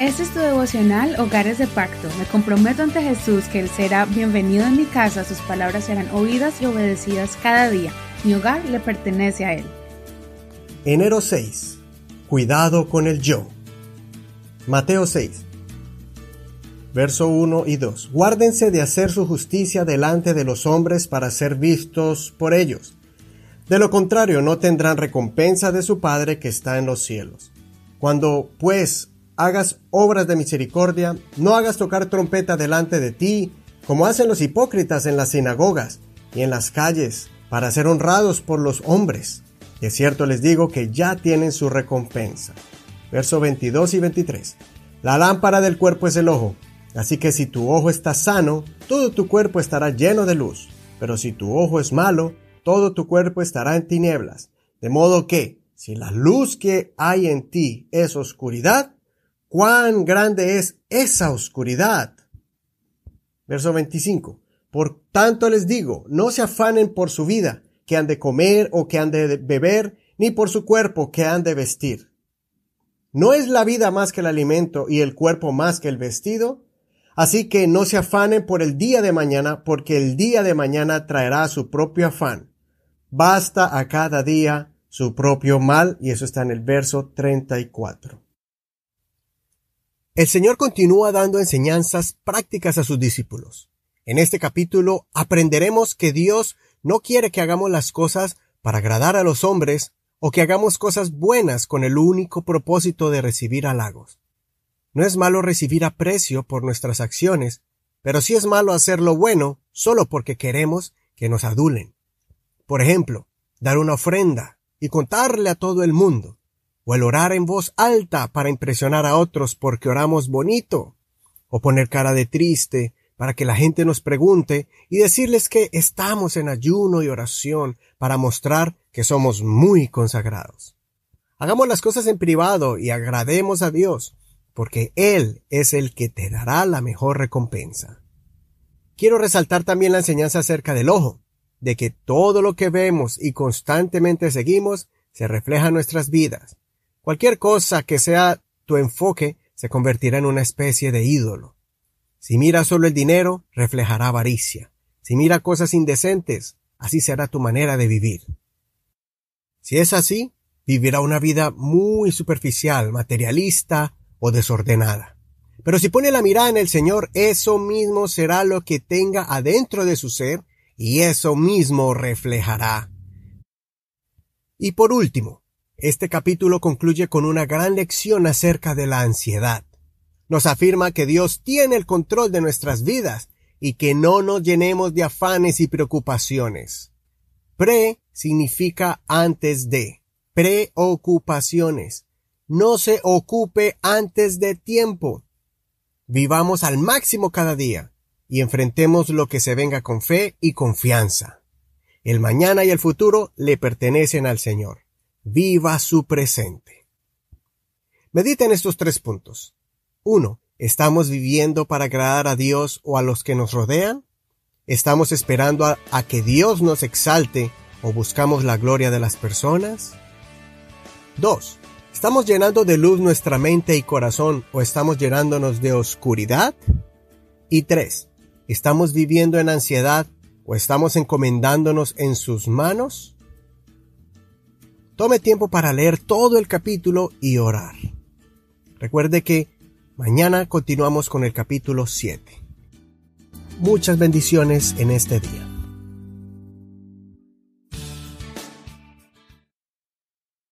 Este es tu devocional Hogares de Pacto. Me comprometo ante Jesús que Él será bienvenido en mi casa, sus palabras serán oídas y obedecidas cada día. Mi hogar le pertenece a Él. Enero 6. Cuidado con el yo. Mateo 6. Verso 1 y 2. Guárdense de hacer su justicia delante de los hombres para ser vistos por ellos. De lo contrario, no tendrán recompensa de su Padre que está en los cielos. Cuando, pues, hagas obras de misericordia, no hagas tocar trompeta delante de ti, como hacen los hipócritas en las sinagogas y en las calles, para ser honrados por los hombres. De cierto les digo que ya tienen su recompensa. Verso 22 y 23. La lámpara del cuerpo es el ojo. Así que si tu ojo está sano, todo tu cuerpo estará lleno de luz. Pero si tu ojo es malo, todo tu cuerpo estará en tinieblas. De modo que, si la luz que hay en ti es oscuridad, ¿cuán grande es esa oscuridad? Verso 25. Por tanto les digo, no se afanen por su vida, que han de comer o que han de beber, ni por su cuerpo que han de vestir. ¿No es la vida más que el alimento y el cuerpo más que el vestido? Así que no se afanen por el día de mañana, porque el día de mañana traerá su propio afán. Basta a cada día su propio mal, y eso está en el verso 34. El Señor continúa dando enseñanzas prácticas a sus discípulos. En este capítulo aprenderemos que Dios no quiere que hagamos las cosas para agradar a los hombres o que hagamos cosas buenas con el único propósito de recibir halagos. No es malo recibir aprecio por nuestras acciones, pero sí es malo hacer lo bueno solo porque queremos que nos adulen. Por ejemplo, dar una ofrenda y contarle a todo el mundo, o el orar en voz alta para impresionar a otros porque oramos bonito, o poner cara de triste para que la gente nos pregunte y decirles que estamos en ayuno y oración para mostrar que somos muy consagrados. Hagamos las cosas en privado y agrademos a Dios, porque Él es el que te dará la mejor recompensa. Quiero resaltar también la enseñanza acerca del ojo, de que todo lo que vemos y constantemente seguimos se refleja en nuestras vidas. Cualquier cosa que sea tu enfoque se convertirá en una especie de ídolo. Si mira solo el dinero, reflejará avaricia. Si mira cosas indecentes, así será tu manera de vivir. Si es así, vivirá una vida muy superficial, materialista, o desordenada. Pero si pone la mirada en el Señor, eso mismo será lo que tenga adentro de su ser y eso mismo reflejará. Y por último, este capítulo concluye con una gran lección acerca de la ansiedad. Nos afirma que Dios tiene el control de nuestras vidas y que no nos llenemos de afanes y preocupaciones. Pre significa antes de, preocupaciones no se ocupe antes de tiempo. Vivamos al máximo cada día y enfrentemos lo que se venga con fe y confianza. El mañana y el futuro le pertenecen al Señor. Viva su presente. Medita en estos tres puntos. 1. ¿Estamos viviendo para agradar a Dios o a los que nos rodean? ¿Estamos esperando a, a que Dios nos exalte o buscamos la gloria de las personas? 2. ¿Estamos llenando de luz nuestra mente y corazón o estamos llenándonos de oscuridad? Y tres, ¿estamos viviendo en ansiedad o estamos encomendándonos en sus manos? Tome tiempo para leer todo el capítulo y orar. Recuerde que mañana continuamos con el capítulo 7. Muchas bendiciones en este día.